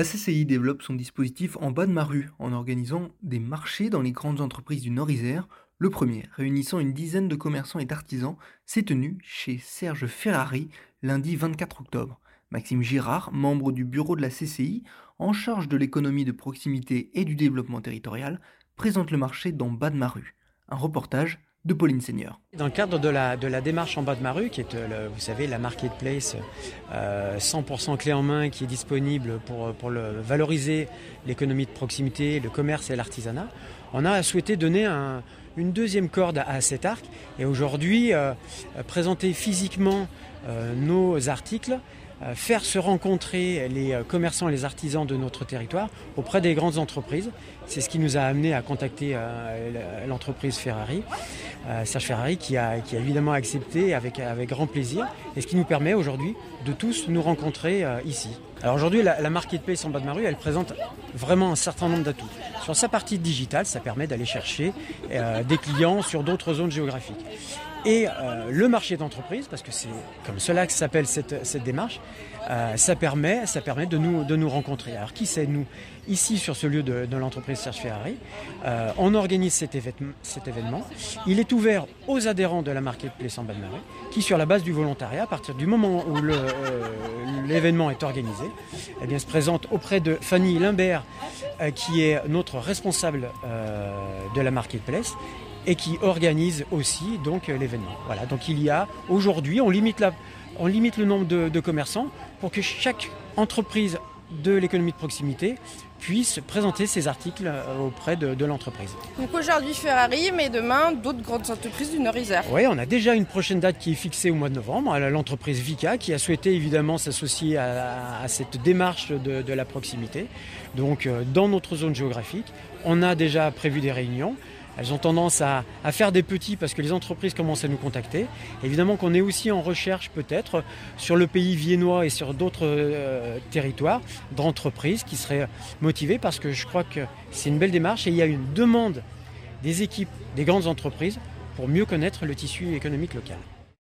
La CCI développe son dispositif en bas de ma rue en organisant des marchés dans les grandes entreprises du Nord-Isère. Le premier, réunissant une dizaine de commerçants et d'artisans, s'est tenu chez Serge Ferrari lundi 24 octobre. Maxime Girard, membre du bureau de la CCI, en charge de l'économie de proximité et du développement territorial, présente le marché dans bas de ma rue. Un reportage de Pauline Seigneur. Dans le cadre de la, de la démarche en bas de ma rue, qui est, le, vous savez, la marketplace euh, 100% clé en main qui est disponible pour, pour le, valoriser l'économie de proximité, le commerce et l'artisanat, on a souhaité donner un, une deuxième corde à cet arc et aujourd'hui euh, présenter physiquement euh, nos articles euh, faire se rencontrer les euh, commerçants et les artisans de notre territoire auprès des grandes entreprises. C'est ce qui nous a amené à contacter euh, l'entreprise Ferrari, Serge Ferrari, qui a, évidemment accepté avec, grand plaisir, et ce qui nous permet aujourd'hui de tous nous rencontrer ici. Alors aujourd'hui, la, la marketplace en bas de ma rue, elle présente vraiment un certain nombre d'atouts. Sur sa partie digitale, ça permet d'aller chercher euh, des clients sur d'autres zones géographiques. Et euh, le marché d'entreprise, parce que c'est comme cela que s'appelle cette, cette démarche, euh, ça permet, ça permet de, nous, de nous rencontrer. Alors qui c'est nous Ici sur ce lieu de, de l'entreprise Serge Ferrari, euh, on organise cet, événement, cet événement. Il est ouvert aux adhérents de la Marketplace en bas de Marais, qui sur la base du volontariat, à partir du moment où l'événement est organisé, eh bien, se présente auprès de Fanny Limbert, qui est notre responsable de la Marketplace et qui organise aussi donc l'événement. Voilà, donc il y a aujourd'hui, on limite, la, on limite le nombre de, de commerçants pour que chaque entreprise de l'économie de proximité puisse présenter ses articles auprès de, de l'entreprise. Donc aujourd'hui Ferrari, mais demain d'autres grandes entreprises du Nord-Isère. Oui, on a déjà une prochaine date qui est fixée au mois de novembre, l'entreprise Vika qui a souhaité évidemment s'associer à, à, cette démarche de, de la proximité. Donc dans notre zone géographique, on a déjà prévu des réunions. Elles ont tendance à, faire des petits parce que les entreprises commencent à nous contacter. Évidemment qu'on est aussi en recherche peut-être sur le pays viennois et sur d'autres euh, territoires d'entreprises qui seraient motivées parce que je crois que c'est une belle démarche et il y a une demande des équipes des grandes entreprises pour mieux connaître le tissu économique local.